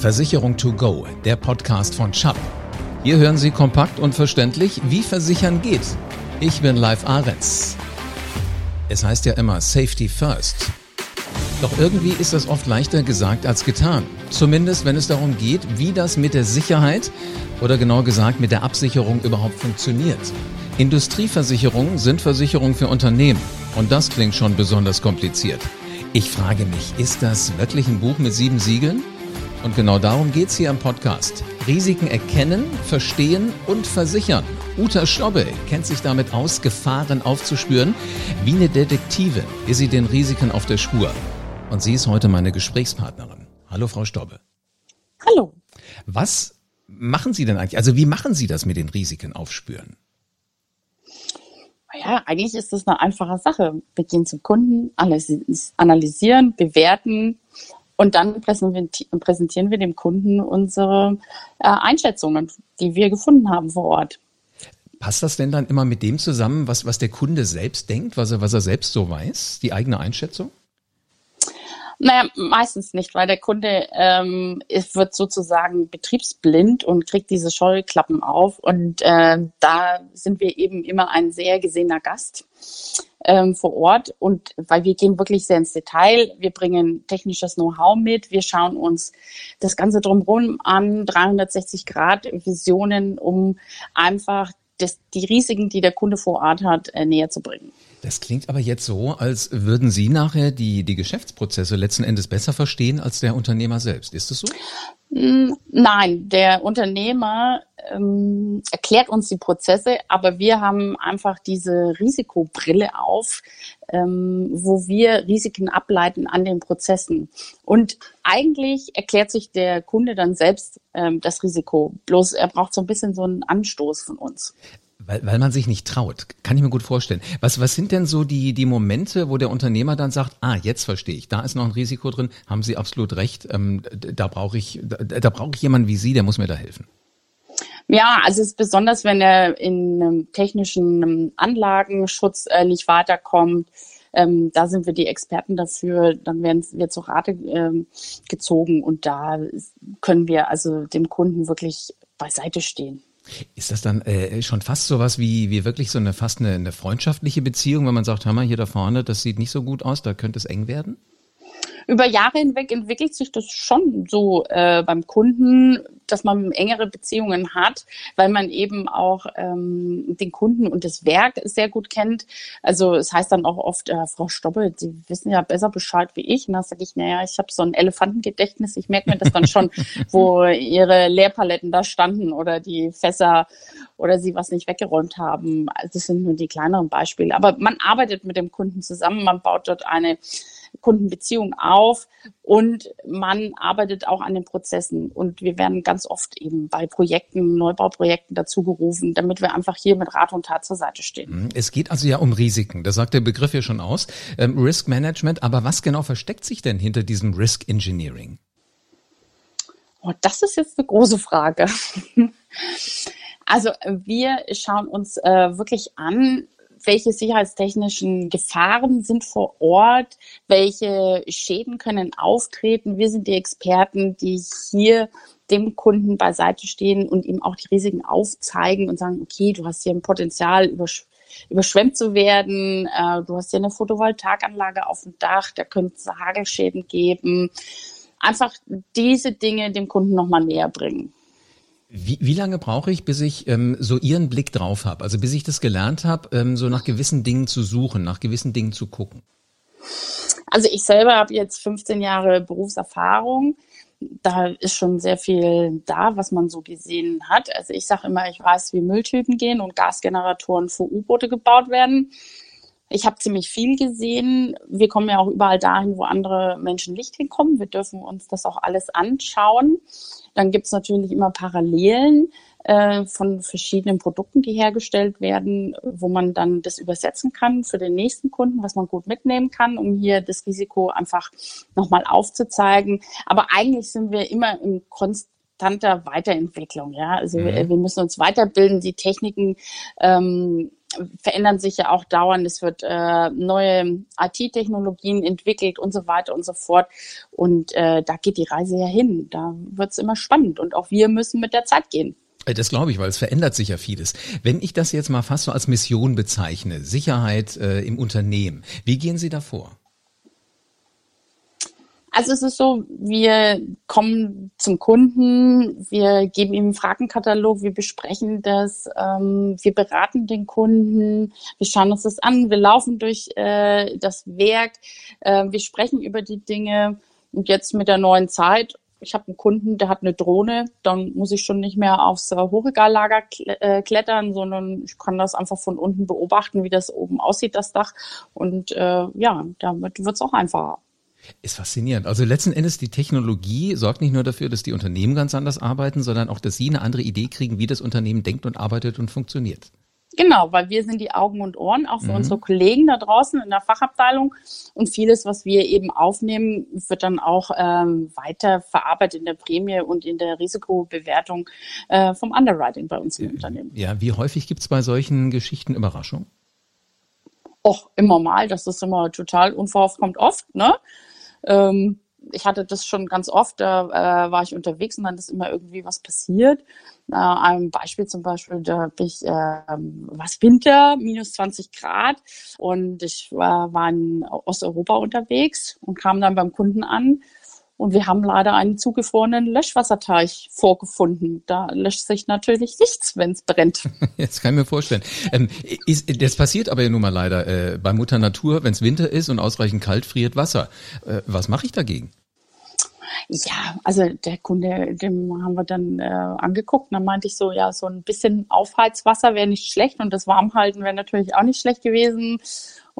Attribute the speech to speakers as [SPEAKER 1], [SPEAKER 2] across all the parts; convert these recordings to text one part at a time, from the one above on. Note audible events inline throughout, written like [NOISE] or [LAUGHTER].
[SPEAKER 1] Versicherung to go, der Podcast von Chubb. Hier hören Sie kompakt und verständlich, wie Versichern geht. Ich bin Live Ahrens. Es heißt ja immer Safety First. Doch irgendwie ist das oft leichter gesagt als getan. Zumindest wenn es darum geht, wie das mit der Sicherheit oder genau gesagt mit der Absicherung überhaupt funktioniert. Industrieversicherungen sind Versicherungen für Unternehmen. Und das klingt schon besonders kompliziert. Ich frage mich, ist das wirklich ein Buch mit sieben Siegeln? Und genau darum geht's hier im Podcast. Risiken erkennen, verstehen und versichern. Uta Stobbe kennt sich damit aus, Gefahren aufzuspüren. Wie eine Detektivin ist sie den Risiken auf der Spur. Und sie ist heute meine Gesprächspartnerin. Hallo, Frau Stobbe.
[SPEAKER 2] Hallo.
[SPEAKER 1] Was machen Sie denn eigentlich? Also wie machen Sie das mit den Risiken aufspüren?
[SPEAKER 2] Ja, eigentlich ist das eine einfache Sache. Wir gehen zum Kunden, analysieren, bewerten und dann präsentieren wir dem Kunden unsere äh, Einschätzungen, die wir gefunden haben vor Ort.
[SPEAKER 1] Passt das denn dann immer mit dem zusammen, was, was der Kunde selbst denkt, was er, was er selbst so weiß, die eigene Einschätzung?
[SPEAKER 2] Naja, meistens nicht, weil der Kunde ähm, wird sozusagen betriebsblind und kriegt diese Scheuklappen auf. Und äh, da sind wir eben immer ein sehr gesehener Gast ähm, vor Ort. Und weil wir gehen wirklich sehr ins Detail, wir bringen technisches Know-how mit, wir schauen uns das Ganze drumherum an, 360 Grad Visionen, um einfach das, die Risiken, die der Kunde vor Ort hat, äh, näher zu bringen.
[SPEAKER 1] Das klingt aber jetzt so, als würden Sie nachher die, die Geschäftsprozesse letzten Endes besser verstehen als der Unternehmer selbst. Ist das so?
[SPEAKER 2] Mm, nein, der Unternehmer ähm, erklärt uns die Prozesse, aber wir haben einfach diese Risikobrille auf, ähm, wo wir Risiken ableiten an den Prozessen. Und eigentlich erklärt sich der Kunde dann selbst ähm, das Risiko. Bloß er braucht so ein bisschen so einen Anstoß von uns.
[SPEAKER 1] Weil, weil man sich nicht traut. Kann ich mir gut vorstellen. Was, was sind denn so die, die Momente, wo der Unternehmer dann sagt, ah, jetzt verstehe ich, da ist noch ein Risiko drin, haben Sie absolut recht, ähm, da brauche ich, da, da brauche ich jemanden wie Sie, der muss mir da helfen.
[SPEAKER 2] Ja, also es ist besonders, wenn er in einem technischen Anlagenschutz äh, nicht weiterkommt. Ähm, da sind wir die Experten dafür. Dann werden wir zur Rate ähm, gezogen und da können wir also dem Kunden wirklich beiseite stehen.
[SPEAKER 1] Ist das dann äh, schon fast sowas wie, wie wirklich so eine fast eine, eine freundschaftliche Beziehung, wenn man sagt, hör mal, hier da vorne, das sieht nicht so gut aus, da könnte es eng werden?
[SPEAKER 2] Über Jahre hinweg entwickelt sich das schon so äh, beim Kunden, dass man engere Beziehungen hat, weil man eben auch ähm, den Kunden und das Werk sehr gut kennt. Also es heißt dann auch oft, äh, Frau Stoppel, Sie wissen ja besser Bescheid wie ich. Und da sage ich, naja, ich habe so ein Elefantengedächtnis, ich merke mir das dann schon, [LAUGHS] wo Ihre Leerpaletten da standen oder die Fässer oder Sie was nicht weggeräumt haben. Also das sind nur die kleineren Beispiele. Aber man arbeitet mit dem Kunden zusammen, man baut dort eine Kundenbeziehung auf und man arbeitet auch an den Prozessen. Und wir werden ganz oft eben bei Projekten, Neubauprojekten dazu gerufen, damit wir einfach hier mit Rat und Tat zur Seite stehen.
[SPEAKER 1] Mhm. Es geht also ja um Risiken. Das sagt der Begriff ja schon aus. Ähm, Risk Management. Aber was genau versteckt sich denn hinter diesem Risk Engineering?
[SPEAKER 2] Oh, das ist jetzt eine große Frage. [LAUGHS] Also wir schauen uns äh, wirklich an, welche sicherheitstechnischen Gefahren sind vor Ort, welche Schäden können auftreten. Wir sind die Experten, die hier dem Kunden beiseite stehen und ihm auch die Risiken aufzeigen und sagen, okay, du hast hier ein Potenzial übersch überschwemmt zu werden, äh, du hast hier eine Photovoltaikanlage auf dem Dach, da könnte es Hagelschäden geben. Einfach diese Dinge dem Kunden nochmal näher bringen.
[SPEAKER 1] Wie, wie lange brauche ich, bis ich ähm, so Ihren Blick drauf habe? Also bis ich das gelernt habe, ähm, so nach gewissen Dingen zu suchen, nach gewissen Dingen zu gucken?
[SPEAKER 2] Also ich selber habe jetzt 15 Jahre Berufserfahrung. Da ist schon sehr viel da, was man so gesehen hat. Also ich sage immer, ich weiß, wie Mülltypen gehen und Gasgeneratoren für U-Boote gebaut werden. Ich habe ziemlich viel gesehen. Wir kommen ja auch überall dahin, wo andere Menschen nicht hinkommen. Wir dürfen uns das auch alles anschauen. Dann gibt es natürlich immer Parallelen äh, von verschiedenen Produkten, die hergestellt werden, wo man dann das übersetzen kann für den nächsten Kunden, was man gut mitnehmen kann, um hier das Risiko einfach nochmal aufzuzeigen. Aber eigentlich sind wir immer im konstanter Weiterentwicklung. Ja, also mhm. wir, wir, müssen uns weiterbilden. Die Techniken ähm, verändern sich ja auch dauernd. Es wird äh, neue IT-Technologien entwickelt und so weiter und so fort. Und äh, da geht die Reise ja hin. Da wird es immer spannend. Und auch wir müssen mit der Zeit gehen.
[SPEAKER 1] Äh, das glaube ich, weil es verändert sich ja vieles. Wenn ich das jetzt mal fast so als Mission bezeichne, Sicherheit äh, im Unternehmen, wie gehen Sie davor?
[SPEAKER 2] Also es ist so, wir kommen zum Kunden, wir geben ihm einen Fragenkatalog, wir besprechen das, ähm, wir beraten den Kunden, wir schauen uns das an, wir laufen durch äh, das Werk, äh, wir sprechen über die Dinge. Und jetzt mit der neuen Zeit, ich habe einen Kunden, der hat eine Drohne, dann muss ich schon nicht mehr aufs Hochregallager äh, klettern, sondern ich kann das einfach von unten beobachten, wie das oben aussieht, das Dach. Und äh, ja, damit wird es auch einfacher.
[SPEAKER 1] Ist faszinierend. Also letzten Endes die Technologie sorgt nicht nur dafür, dass die Unternehmen ganz anders arbeiten, sondern auch, dass sie eine andere Idee kriegen, wie das Unternehmen denkt und arbeitet und funktioniert.
[SPEAKER 2] Genau, weil wir sind die Augen und Ohren auch für mhm. unsere Kollegen da draußen in der Fachabteilung und vieles, was wir eben aufnehmen, wird dann auch ähm, weiter verarbeitet in der Prämie und in der Risikobewertung äh, vom Underwriting bei uns im Unternehmen.
[SPEAKER 1] Ja, wie häufig gibt es bei solchen Geschichten Überraschungen?
[SPEAKER 2] Och, immer mal, das ist immer total unverhofft, kommt oft, ne? Ähm, ich hatte das schon ganz oft, da äh, war ich unterwegs und dann ist immer irgendwie was passiert. Äh, ein Beispiel zum Beispiel, da bin ich, äh, was Winter, minus 20 Grad und ich war, war in Osteuropa unterwegs und kam dann beim Kunden an und wir haben leider einen zugefrorenen Löschwasserteich vorgefunden. Da löscht sich natürlich nichts, wenn es brennt. [LAUGHS]
[SPEAKER 1] Jetzt kann ich mir vorstellen. Ähm, ist, das passiert aber ja nun mal leider äh, bei Mutter Natur, wenn es Winter ist und ausreichend kalt, friert Wasser. Äh, was mache ich dagegen?
[SPEAKER 2] Ja, also der Kunde, dem haben wir dann äh, angeguckt. Und dann meinte ich so, ja, so ein bisschen Aufheizwasser wäre nicht schlecht und das Warmhalten wäre natürlich auch nicht schlecht gewesen.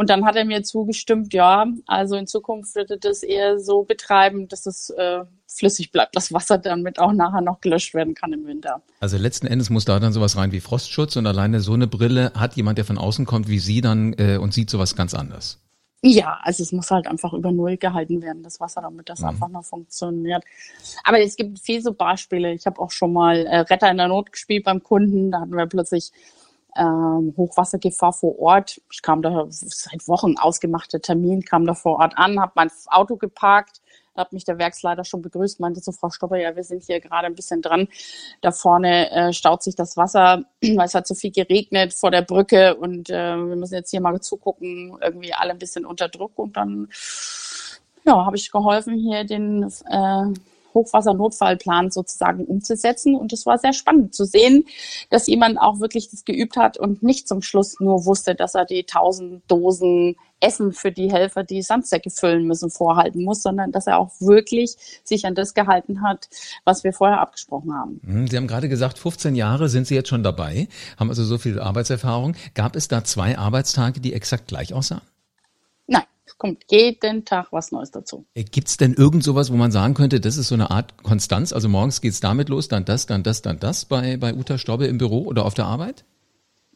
[SPEAKER 2] Und dann hat er mir zugestimmt, ja, also in Zukunft würde das eher so betreiben, dass es äh, flüssig bleibt, das Wasser damit auch nachher noch gelöscht werden kann im Winter.
[SPEAKER 1] Also letzten Endes muss da dann sowas rein wie Frostschutz und alleine so eine Brille hat jemand, der von außen kommt wie Sie dann äh, und sieht sowas ganz anders.
[SPEAKER 2] Ja, also es muss halt einfach über Null gehalten werden, das Wasser, damit das mhm. einfach noch funktioniert. Aber es gibt viele so Beispiele. Ich habe auch schon mal äh, Retter in der Not gespielt beim Kunden. Da hatten wir plötzlich ähm, Hochwassergefahr vor Ort. Ich kam da seit Wochen ausgemachter Termin, kam da vor Ort an, habe mein Auto geparkt, hat mich der Werksleiter schon begrüßt, meinte zu Frau Stopper, ja, wir sind hier gerade ein bisschen dran. Da vorne äh, staut sich das Wasser, [CLEARS THROAT] weil es hat so viel geregnet vor der Brücke und äh, wir müssen jetzt hier mal zugucken, irgendwie alle ein bisschen unter Druck und dann ja, habe ich geholfen, hier den äh, Hochwassernotfallplan sozusagen umzusetzen. Und es war sehr spannend zu sehen, dass jemand auch wirklich das geübt hat und nicht zum Schluss nur wusste, dass er die tausend Dosen Essen für die Helfer, die Sandsäcke füllen müssen, vorhalten muss, sondern dass er auch wirklich sich an das gehalten hat, was wir vorher abgesprochen haben.
[SPEAKER 1] Mhm, Sie haben gerade gesagt, 15 Jahre sind Sie jetzt schon dabei, haben also so viel Arbeitserfahrung. Gab es da zwei Arbeitstage, die exakt gleich aussahen?
[SPEAKER 2] Kommt jeden Tag was Neues dazu.
[SPEAKER 1] Äh, Gibt es denn irgend sowas, wo man sagen könnte, das ist so eine Art Konstanz? Also morgens geht's damit los, dann das, dann das, dann das bei, bei Uta Stobbe im Büro oder auf der Arbeit?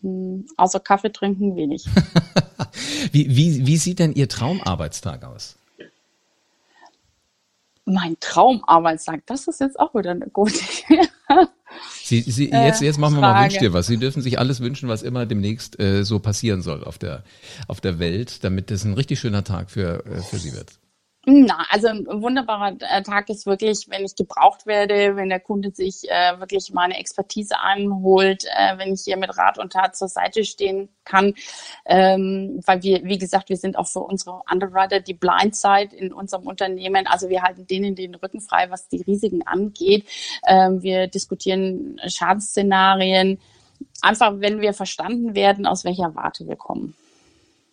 [SPEAKER 2] Hm, außer Kaffee trinken wenig. [LAUGHS]
[SPEAKER 1] wie, wie, wie sieht denn Ihr Traumarbeitstag aus?
[SPEAKER 2] Mein Traumarbeitstag, das ist jetzt auch wieder eine gute
[SPEAKER 1] Sie, Sie, jetzt, jetzt machen wir Frage. mal Wünsch dir was. Sie dürfen sich alles wünschen, was immer demnächst äh, so passieren soll auf der, auf der Welt, damit es ein richtig schöner Tag für, äh, für Sie wird.
[SPEAKER 2] Na, also ein wunderbarer äh, Tag ist wirklich, wenn ich gebraucht werde, wenn der Kunde sich äh, wirklich meine Expertise einholt, äh, wenn ich hier mit Rat und Tat zur Seite stehen kann, ähm, weil wir, wie gesagt, wir sind auch für unsere Underwriter die Blindside in unserem Unternehmen. Also wir halten denen den Rücken frei, was die Risiken angeht. Ähm, wir diskutieren Schadensszenarien. Einfach, wenn wir verstanden werden, aus welcher Warte wir kommen.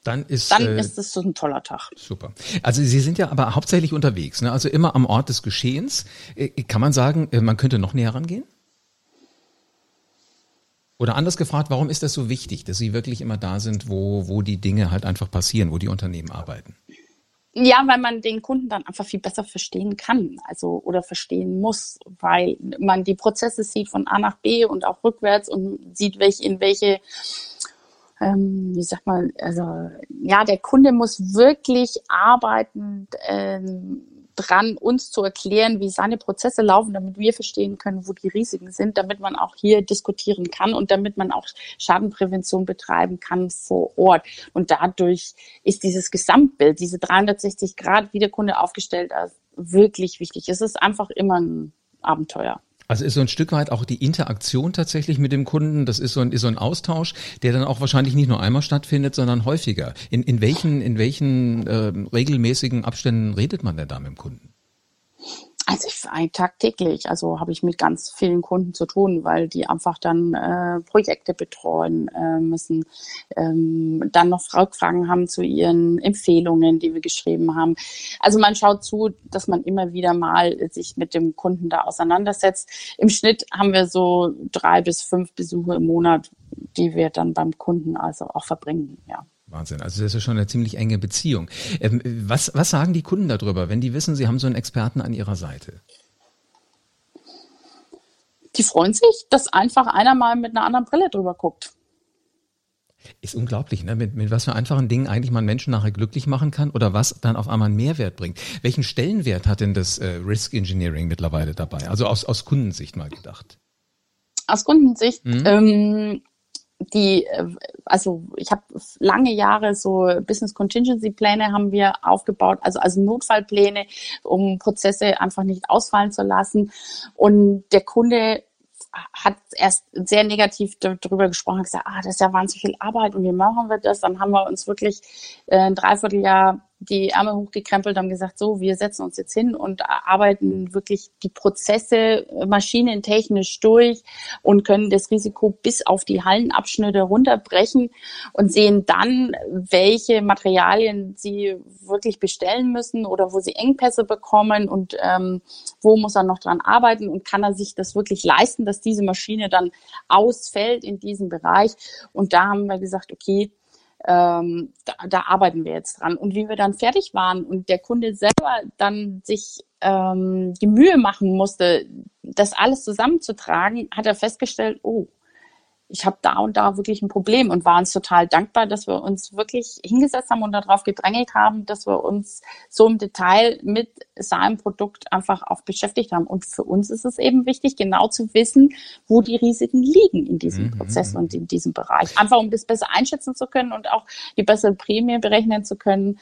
[SPEAKER 1] Dann ist,
[SPEAKER 2] dann äh, ist es so ein toller Tag.
[SPEAKER 1] Super. Also Sie sind ja aber hauptsächlich unterwegs, ne? also immer am Ort des Geschehens. Äh, kann man sagen, äh, man könnte noch näher rangehen? Oder anders gefragt, warum ist das so wichtig, dass Sie wirklich immer da sind, wo, wo die Dinge halt einfach passieren, wo die Unternehmen arbeiten?
[SPEAKER 2] Ja, weil man den Kunden dann einfach viel besser verstehen kann, also oder verstehen muss, weil man die Prozesse sieht von A nach B und auch rückwärts und sieht, welche, in welche ähm, wie sagt man, also ja, der Kunde muss wirklich arbeiten, ähm, dran, uns zu erklären, wie seine Prozesse laufen, damit wir verstehen können, wo die Risiken sind, damit man auch hier diskutieren kann und damit man auch Schadenprävention betreiben kann vor Ort. Und dadurch ist dieses Gesamtbild, diese 360 Grad, wie der Kunde aufgestellt ist, wirklich wichtig. Es ist einfach immer ein Abenteuer.
[SPEAKER 1] Also ist so ein Stück weit auch die Interaktion tatsächlich mit dem Kunden, das ist so ein, ist so ein Austausch, der dann auch wahrscheinlich nicht nur einmal stattfindet, sondern häufiger. In, in welchen, in welchen äh, regelmäßigen Abständen redet man denn da mit dem Kunden?
[SPEAKER 2] Also ich, tagtäglich, also habe ich mit ganz vielen Kunden zu tun, weil die einfach dann äh, Projekte betreuen äh, müssen, ähm, dann noch Rückfragen haben zu ihren Empfehlungen, die wir geschrieben haben. Also man schaut zu, dass man immer wieder mal sich mit dem Kunden da auseinandersetzt. Im Schnitt haben wir so drei bis fünf Besuche im Monat, die wir dann beim Kunden also auch verbringen, ja.
[SPEAKER 1] Wahnsinn. Also das ist schon eine ziemlich enge Beziehung. Ähm, was, was sagen die Kunden darüber, wenn die wissen, sie haben so einen Experten an ihrer Seite?
[SPEAKER 2] Die freuen sich, dass einfach einer mal mit einer anderen Brille drüber guckt.
[SPEAKER 1] Ist unglaublich, ne? mit, mit was für einfachen Dingen eigentlich man Menschen nachher glücklich machen kann oder was dann auf einmal einen Mehrwert bringt. Welchen Stellenwert hat denn das äh, Risk Engineering mittlerweile dabei? Also aus, aus Kundensicht mal gedacht.
[SPEAKER 2] Aus Kundensicht, mhm. ähm, die, äh, also ich habe lange Jahre so Business Contingency Pläne haben wir aufgebaut, also also Notfallpläne, um Prozesse einfach nicht ausfallen zu lassen. Und der Kunde hat erst sehr negativ darüber gesprochen, hat gesagt, ah, das ist ja wahnsinnig viel Arbeit und wie machen wir das? Dann haben wir uns wirklich äh, ein Dreivierteljahr die Ärmel hochgekrempelt, haben gesagt, so, wir setzen uns jetzt hin und arbeiten wirklich die Prozesse maschinentechnisch durch und können das Risiko bis auf die Hallenabschnitte runterbrechen und sehen dann, welche Materialien sie wirklich bestellen müssen oder wo sie Engpässe bekommen und ähm, wo muss er noch dran arbeiten und kann er sich das wirklich leisten, dass diese Maschine dann ausfällt in diesem Bereich. Und da haben wir gesagt, okay, ähm, da, da arbeiten wir jetzt dran. Und wie wir dann fertig waren und der Kunde selber dann sich ähm, die Mühe machen musste, das alles zusammenzutragen, hat er festgestellt, oh, ich habe da und da wirklich ein Problem und waren uns total dankbar, dass wir uns wirklich hingesetzt haben und darauf gedrängelt haben, dass wir uns so im Detail mit seinem Produkt einfach auch beschäftigt haben. Und für uns ist es eben wichtig, genau zu wissen, wo die Risiken liegen in diesem mhm. Prozess und in diesem Bereich. Einfach um das besser einschätzen zu können und auch die bessere Prämie berechnen zu können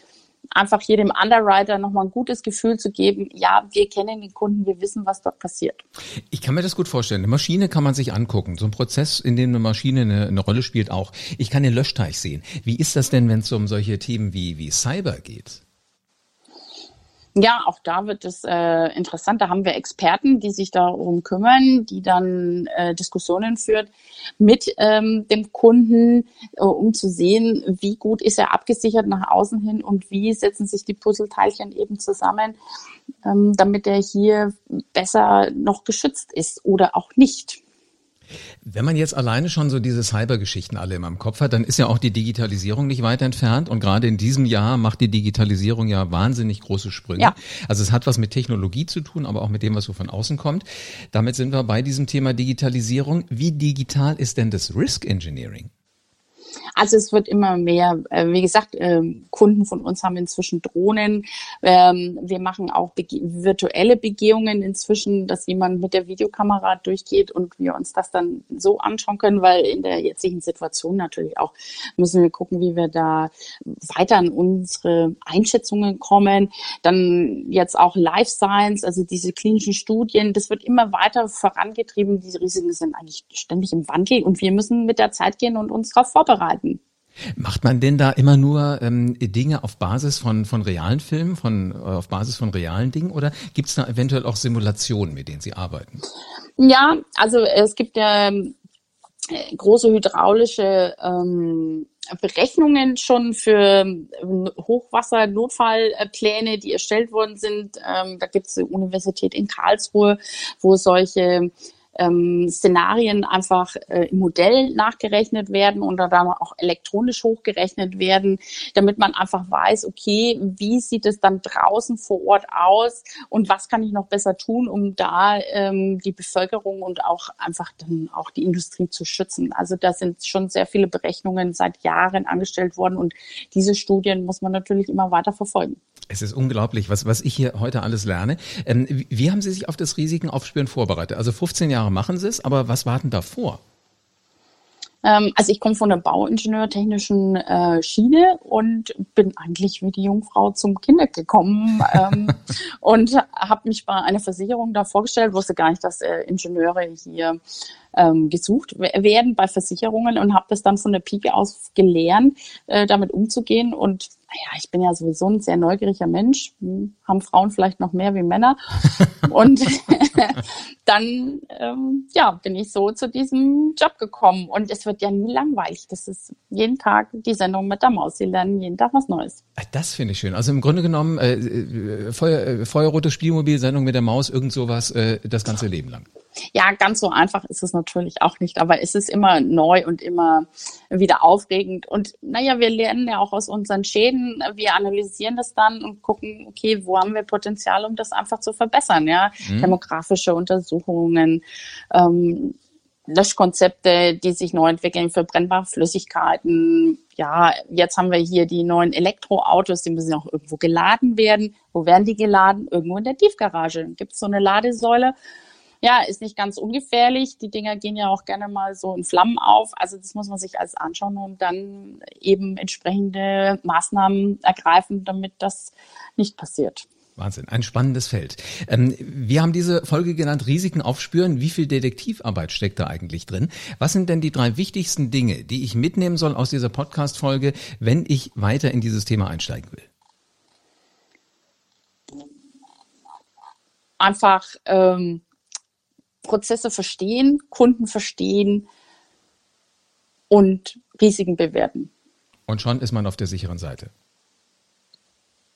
[SPEAKER 2] einfach jedem Underwriter nochmal ein gutes Gefühl zu geben, ja, wir kennen den Kunden, wir wissen, was dort passiert.
[SPEAKER 1] Ich kann mir das gut vorstellen. Eine Maschine kann man sich angucken. So ein Prozess, in dem eine Maschine eine, eine Rolle spielt auch. Ich kann den Löschteich sehen. Wie ist das denn, wenn es um solche Themen wie, wie Cyber geht?
[SPEAKER 2] Ja, auch da wird es äh, interessant. Da haben wir Experten, die sich darum kümmern, die dann äh, Diskussionen führt mit ähm, dem Kunden, äh, um zu sehen, wie gut ist er abgesichert nach außen hin und wie setzen sich die Puzzleteilchen eben zusammen, ähm, damit er hier besser noch geschützt ist oder auch nicht.
[SPEAKER 1] Wenn man jetzt alleine schon so diese Cyber-Geschichten alle immer im Kopf hat, dann ist ja auch die Digitalisierung nicht weit entfernt. Und gerade in diesem Jahr macht die Digitalisierung ja wahnsinnig große Sprünge. Ja. Also es hat was mit Technologie zu tun, aber auch mit dem, was so von außen kommt. Damit sind wir bei diesem Thema Digitalisierung. Wie digital ist denn das Risk Engineering?
[SPEAKER 2] Also es wird immer mehr. Äh, wie gesagt, ähm, Kunden von uns haben inzwischen Drohnen. Ähm, wir machen auch virtuelle Begehungen inzwischen, dass jemand mit der Videokamera durchgeht und wir uns das dann so anschauen können, weil in der jetzigen Situation natürlich auch müssen wir gucken, wie wir da weiter an unsere Einschätzungen kommen. Dann jetzt auch Life Science, also diese klinischen Studien, das wird immer weiter vorangetrieben. Diese Risiken sind eigentlich ständig im Wandel und wir müssen mit der Zeit gehen und uns darauf vorbereiten.
[SPEAKER 1] Macht man denn da immer nur ähm, Dinge auf Basis von, von realen Filmen, von, äh, auf Basis von realen Dingen oder gibt es da eventuell auch Simulationen, mit denen Sie arbeiten?
[SPEAKER 2] Ja, also es gibt ja äh, große hydraulische ähm, Berechnungen schon für ähm, Hochwassernotfallpläne, die erstellt worden sind. Ähm, da gibt es die Universität in Karlsruhe, wo solche ähm, Szenarien einfach äh, im Modell nachgerechnet werden und dann auch elektronisch hochgerechnet werden, damit man einfach weiß, okay, wie sieht es dann draußen vor Ort aus und was kann ich noch besser tun, um da ähm, die Bevölkerung und auch einfach dann auch die Industrie zu schützen. Also da sind schon sehr viele Berechnungen seit Jahren angestellt worden und diese Studien muss man natürlich immer weiter verfolgen.
[SPEAKER 1] Es ist unglaublich, was, was ich hier heute alles lerne. Ähm, wie haben Sie sich auf das Risikenaufspüren vorbereitet? Also 15 Jahre machen Sie es, aber was warten davor?
[SPEAKER 2] Ähm, also ich komme von der bauingenieurtechnischen äh, Schiene und bin eigentlich wie die Jungfrau zum Kinder gekommen ähm, [LAUGHS] und habe mich bei einer Versicherung da vorgestellt, wusste gar nicht, dass äh, Ingenieure hier ähm, gesucht werden bei Versicherungen und habe das dann von der Pike aus gelernt, äh, damit umzugehen. Und naja, ich bin ja sowieso ein sehr neugieriger Mensch, hm, haben Frauen vielleicht noch mehr wie Männer. [LAUGHS] und [LAUGHS] dann ähm, ja, bin ich so zu diesem Job gekommen. Und es wird ja nie langweilig. Das ist jeden Tag die Sendung mit der Maus. Sie lernen jeden Tag was Neues.
[SPEAKER 1] Das finde ich schön. Also im Grunde genommen äh, äh Feuer, äh, Feuerrote Spielmobil-Sendung mit der Maus, irgend sowas äh, das ganze Leben lang.
[SPEAKER 2] Ja, ganz so einfach ist es natürlich auch nicht, aber es ist immer neu und immer wieder aufregend. Und naja, wir lernen ja auch aus unseren Schäden, wir analysieren das dann und gucken, okay, wo haben wir Potenzial, um das einfach zu verbessern, ja. Mhm. Demografische Untersuchungen, ähm, Löschkonzepte, die sich neu entwickeln für brennbare Flüssigkeiten. Ja, jetzt haben wir hier die neuen Elektroautos, die müssen auch irgendwo geladen werden. Wo werden die geladen? Irgendwo in der Tiefgarage. Gibt es so eine Ladesäule? Ja, ist nicht ganz ungefährlich. Die Dinger gehen ja auch gerne mal so in Flammen auf. Also das muss man sich alles anschauen und dann eben entsprechende Maßnahmen ergreifen, damit das nicht passiert.
[SPEAKER 1] Wahnsinn, ein spannendes Feld. Ähm, wir haben diese Folge genannt Risiken aufspüren. Wie viel Detektivarbeit steckt da eigentlich drin? Was sind denn die drei wichtigsten Dinge, die ich mitnehmen soll aus dieser Podcast-Folge, wenn ich weiter in dieses Thema einsteigen will?
[SPEAKER 2] Einfach ähm, Prozesse verstehen, Kunden verstehen und Risiken bewerten.
[SPEAKER 1] Und schon ist man auf der sicheren Seite.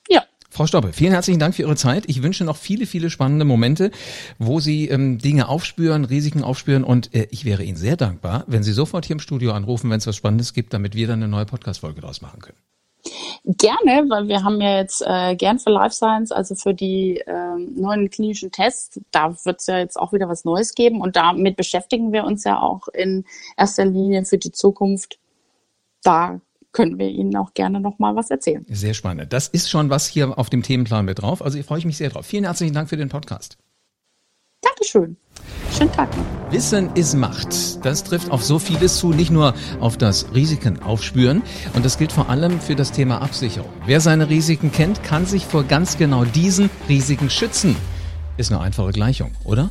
[SPEAKER 2] Ja.
[SPEAKER 1] Frau Stoppe, vielen herzlichen Dank für Ihre Zeit. Ich wünsche noch viele, viele spannende Momente, wo Sie ähm, Dinge aufspüren, Risiken aufspüren und äh, ich wäre Ihnen sehr dankbar, wenn Sie sofort hier im Studio anrufen, wenn es was Spannendes gibt, damit wir dann eine neue Podcast-Folge draus machen können.
[SPEAKER 2] Gerne, weil wir haben ja jetzt äh, gern für Life Science, also für die äh, neuen klinischen Tests, da wird es ja jetzt auch wieder was Neues geben und damit beschäftigen wir uns ja auch in erster Linie für die Zukunft. Da können wir Ihnen auch gerne noch mal was erzählen.
[SPEAKER 1] Sehr spannend. Das ist schon was hier auf dem Themenplan mit drauf. Also ich freue mich sehr drauf. Vielen herzlichen Dank für den Podcast.
[SPEAKER 2] Dankeschön. Schönen Tag.
[SPEAKER 1] Wissen ist Macht. Das trifft auf so vieles zu, nicht nur auf das Risiken aufspüren. Und das gilt vor allem für das Thema Absicherung. Wer seine Risiken kennt, kann sich vor ganz genau diesen Risiken schützen. Ist eine einfache Gleichung, oder?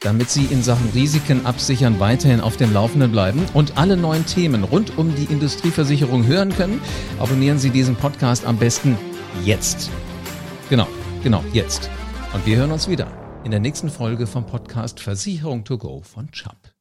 [SPEAKER 1] Damit Sie in Sachen Risiken absichern weiterhin auf dem Laufenden bleiben und alle neuen Themen rund um die Industrieversicherung hören können, abonnieren Sie diesen Podcast am besten jetzt. Genau, genau, jetzt. Und wir hören uns wieder in der nächsten Folge vom Podcast Versicherung to go von Chubb.